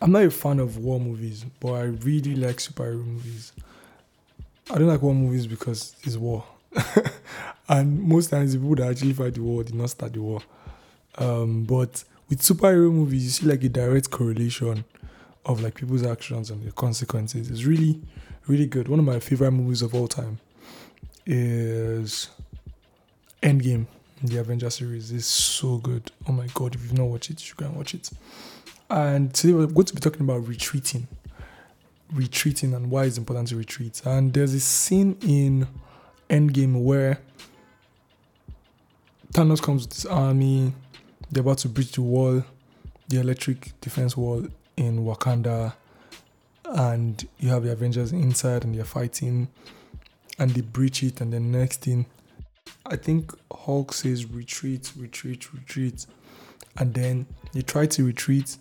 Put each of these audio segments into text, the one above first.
I'm not a fan of war movies, but I really like superhero movies. I don't like war movies because it's war. and most times the people that actually fight the war did not start the war. Um, but with superhero movies, you see like a direct correlation of like people's actions and the consequences. It's really, really good. One of my favorite movies of all time is Endgame. The Avengers series is so good. Oh my god! If you've not watched it, you and watch it. And today we're going to be talking about retreating, retreating, and why it's important to retreat. And there's a scene in Endgame where Thanos comes with his army. They're about to breach the wall, the electric defense wall in Wakanda, and you have the Avengers inside, and they're fighting, and they breach it, and then next thing I think Hulk says retreat, retreat, retreat. And then they try to retreat,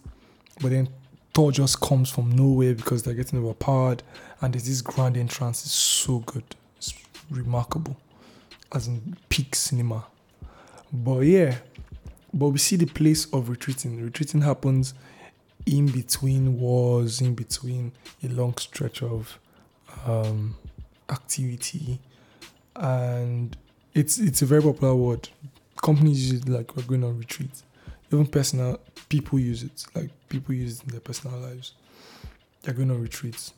but then Thor just comes from nowhere because they're getting overpowered. And there's this grand entrance. It's so good. It's remarkable. As in peak cinema. But yeah. But we see the place of retreating. Retreating happens in between wars, in between a long stretch of um, activity. And it's it's a very popular word. Companies use it like we're going on retreat. Even personal people use it. Like people use it in their personal lives. They're going on retreats.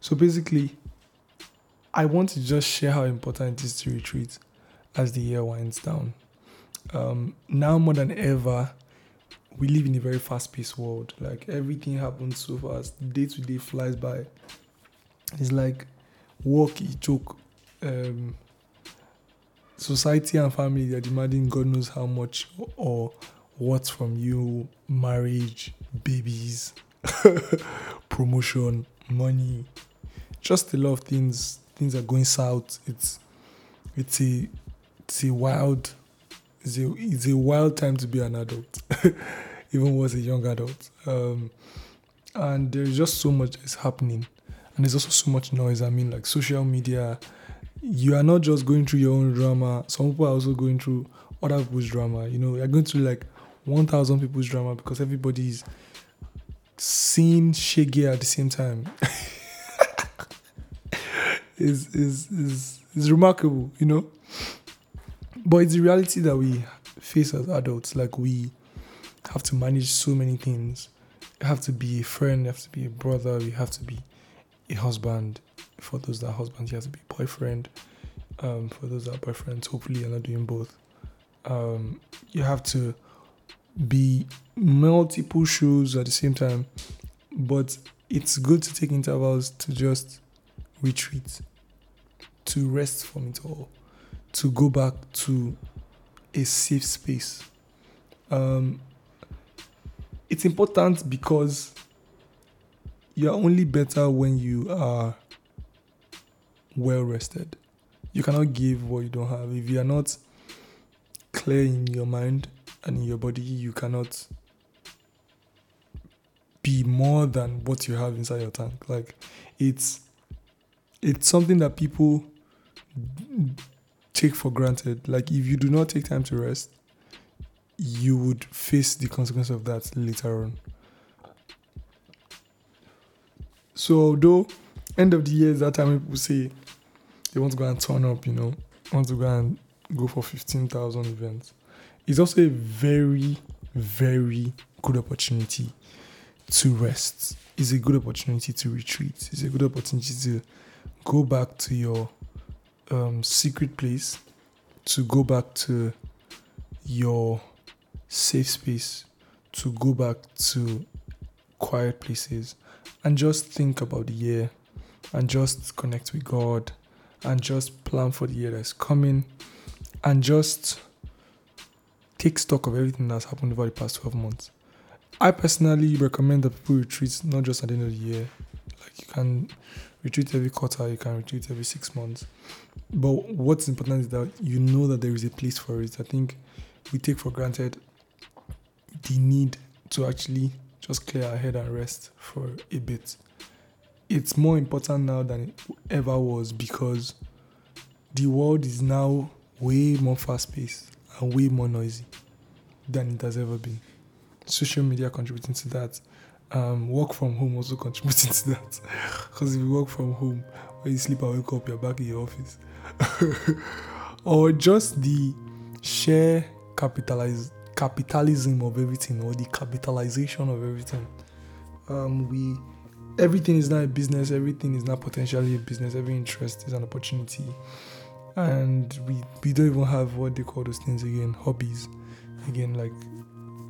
So basically, I want to just share how important it is to retreat as the year winds down. Um, now more than ever, we live in a very fast-paced world. Like everything happens so fast. Day to day flies by. It's like work, a joke. Um, society and family they're demanding God knows how much or what from you marriage, babies, promotion, money, just a lot of things. Things are going south. It's it's a it's a wild it's a it's a wild time to be an adult, even was a young adult. Um, and there's just so much is happening, and there's also so much noise. I mean, like social media, you are not just going through your own drama. Some people are also going through other people's drama. You know, you're going through like 1,000 people's drama because everybody's seeing Shege at the same time. is is is is remarkable, you know. But it's the reality that we face as adults. Like we have to manage so many things. You have to be a friend, you have to be a brother, you have to be a husband, for those that are husbands, you have to be boyfriend. Um, for those that are boyfriends, hopefully you're not doing both. Um, you have to be multiple shoes at the same time, but it's good to take intervals to just retreat, to rest from it all, to go back to a safe space. Um, it's important because you're only better when you are well rested. You cannot give what you don't have. If you are not clear in your mind and in your body, you cannot be more than what you have inside your tank. Like it's it's something that people take for granted. Like if you do not take time to rest, you would face the consequence of that later on. So although end of the year is that time people say they want to go and turn up, you know, want to go and go for 15,000 events. It's also a very, very good opportunity to rest. It's a good opportunity to retreat. It's a good opportunity to go back to your um, secret place, to go back to your safe space, to go back to quiet places, and just think about the year and just connect with God and just plan for the year that's coming and just take stock of everything that's happened over the past 12 months. I personally recommend that people retreat not just at the end of the year. Like you can retreat every quarter, you can retreat every six months. But what's important is that you know that there is a place for it. I think we take for granted the need to actually just clear our head and rest for a bit it's more important now than it ever was because the world is now way more fast paced and way more noisy than it has ever been. Social media contributing to that, Um, work from home also contributing to that because if you work from home, when you sleep and wake up, you're back in your office, or just the share capitalize capitalism of everything or the capitalization of everything. Um, we everything is not a business, everything is not potentially a business, every interest is an opportunity. And we, we don't even have what they call those things again, hobbies. Again, like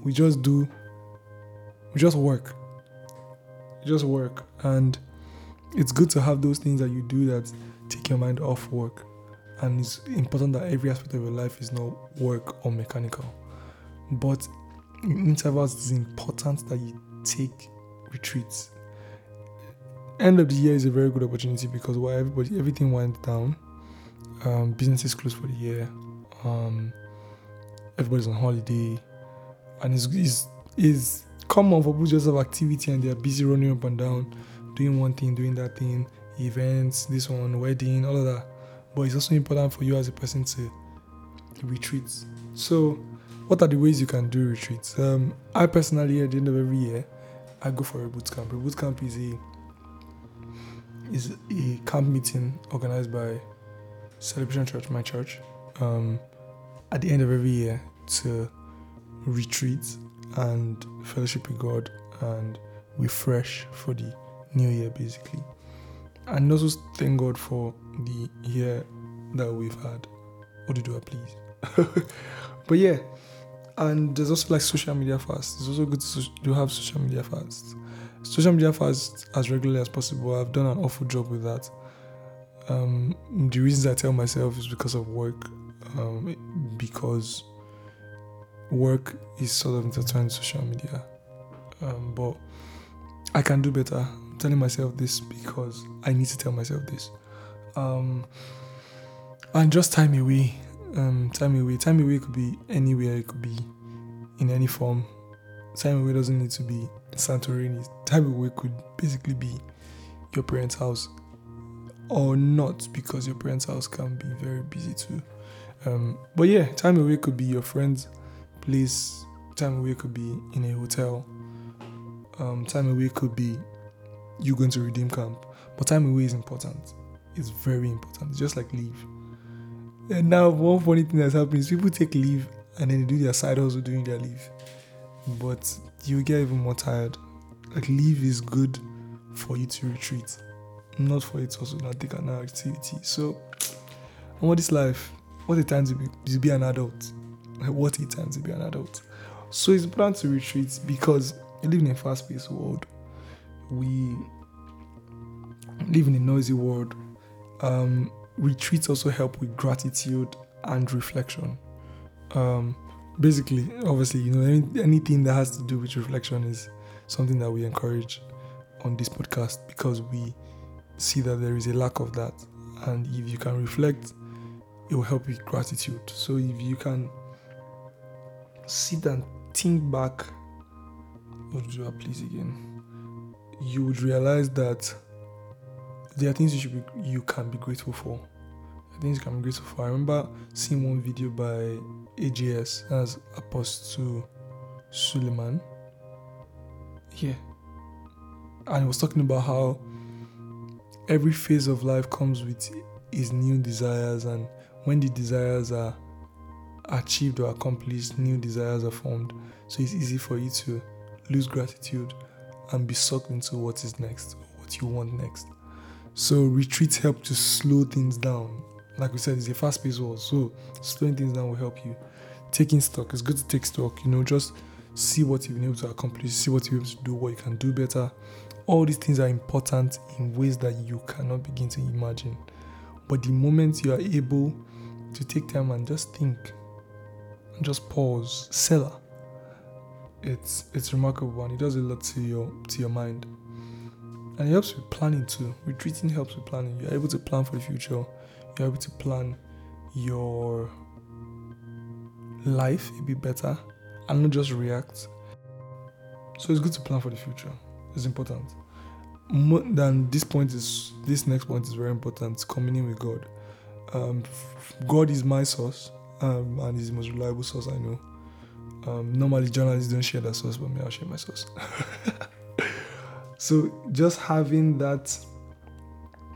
we just do we just work. just work. And it's good to have those things that you do that take your mind off work. And it's important that every aspect of your life is not work or mechanical. But in intervals, it's important that you take retreats end of the year is a very good opportunity because while everybody everything went down, um, businesses closed for the year, um, everybody's on holiday, and it's, it's, it's common for people just have activity and they're busy running up and down, doing one thing, doing that thing, events, this one, wedding, all of that. But it's also important for you as a person to retreat. So, what are the ways you can do retreats? Um, I personally, at the end of every year, I go for a boot camp. A boot camp is a is a camp meeting organized by Celebration Church, my church, um, at the end of every year to retreat and fellowship with God and refresh for the new year, basically. And also thank God for the year that we've had. What do you do, please? but yeah, and there's also like social media fasts. It's also good to, have social media fasts social media fast as regularly as possible. I've done an awful job with that. Um, the reasons I tell myself is because of work, um, because work is sort of intertwined with social media. Um, but I can do better. I'm telling myself this because I need to tell myself this. Um, and just time away. Um, time away. Time away could be anywhere. It could be in any form. Time away doesn't need to be Santorini. Time away could basically be your parents' house or not because your parents' house can be very busy too. Um, but yeah, time away could be your friend's place. Time away could be in a hotel. Um, time away could be you going to redeem camp. But time away is important. It's very important. It's just like leave. And now one funny thing that's happening is people take leave and then they do their side hustle during their leave. But you get even more tired. Like leave is good for you to retreat, not for it also not take another activity. So, what is life? What a time to be to be an adult. What a time to be an adult. So it's important to retreat because we live in a fast-paced world. We live in a noisy world. Um, retreats also help with gratitude and reflection. Um, basically, obviously, you know, any, anything that has to do with reflection is something that we encourage on this podcast because we see that there is a lack of that. And if you can reflect, it will help with gratitude. So if you can sit and think back, what do please again? You would realize that there are things you should be, you can be grateful for. Things you can be grateful for. I remember seeing one video by AJS as Apostle Suleman. Yeah. And he was talking about how every phase of life comes with his new desires, and when the desires are achieved or accomplished, new desires are formed. So it's easy for you to lose gratitude and be sucked into what is next, what you want next. So retreats help to slow things down. Like we said, it's a fast-paced world, so slowing things down will help you taking stock. It's good to take stock, you know, just see what you've been able to accomplish, see what you're able to do, what you can do better. All these things are important in ways that you cannot begin to imagine. But the moment you are able to take time and just think and just pause, Selah, it's it's remarkable and it does a lot to your to your mind. And it helps with planning too. Retreating helps with planning. You're able to plan for the future. You're able to plan your life a bit better and not just react. So it's good to plan for the future. It's important. Than this point is this next point is very important. Communing with God. Um, God is my source, um, and He's the most reliable source I know. Um, normally, journalists don't share that source, but me, I'll share my source. So just having that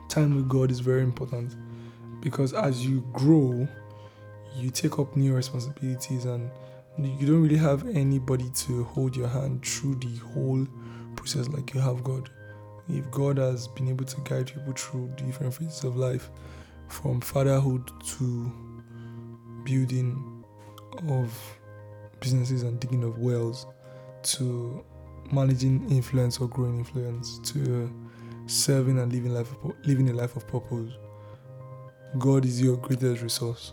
time with God is very important because as you grow, you take up new responsibilities and you don't really have anybody to hold your hand through the whole process like you have God. If God has been able to guide people through different phases of life, from fatherhood to building of businesses and digging of wells, to managing influence or growing influence, to serving and living life living a life of purpose. God is your greatest resource,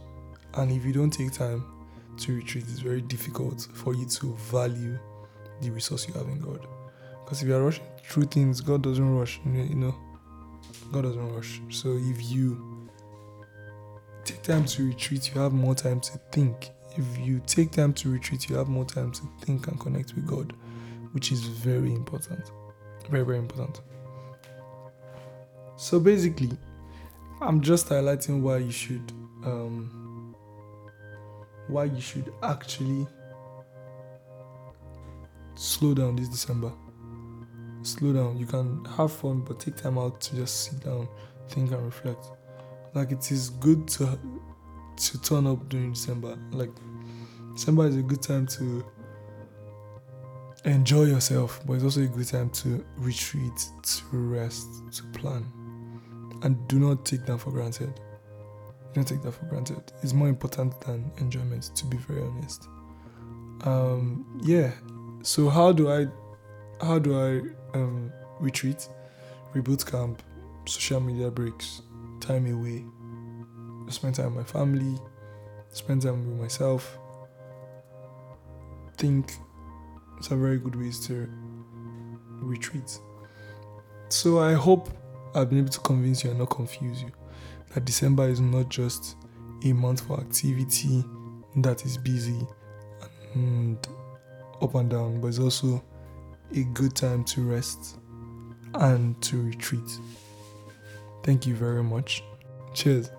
and if you don't take time to retreat, it's very difficult for you to value the resource you have in God. Because if you are rushing through things, God doesn't rush. You know, God doesn't rush. So if you take time to retreat, you have more time to think. If you take time to retreat, you have more time to think and connect with God, which is very important. Very, very important. So basically, I'm just highlighting why you should um, why you should actually slow down this December. Slow down. You can have fun, but take time out to just sit down, think, and reflect. Like it is good to to turn up during December. Like December is a good time to enjoy yourself, but it's also a good time to retreat, to rest, to plan and do not take that for granted. Don't take that for granted. It's more important than enjoyment, to be very honest. Um, yeah. So how do I, how do I um, retreat, reboot camp, social media breaks, time away, spend time with my family, spend time with myself. Think it's a very good ways to retreat. So I hope I've been able to convince you and not confuse you that December is not just a month for activity that is busy and up and down, but it's also a good time to rest and to retreat. Thank you very much. Cheers.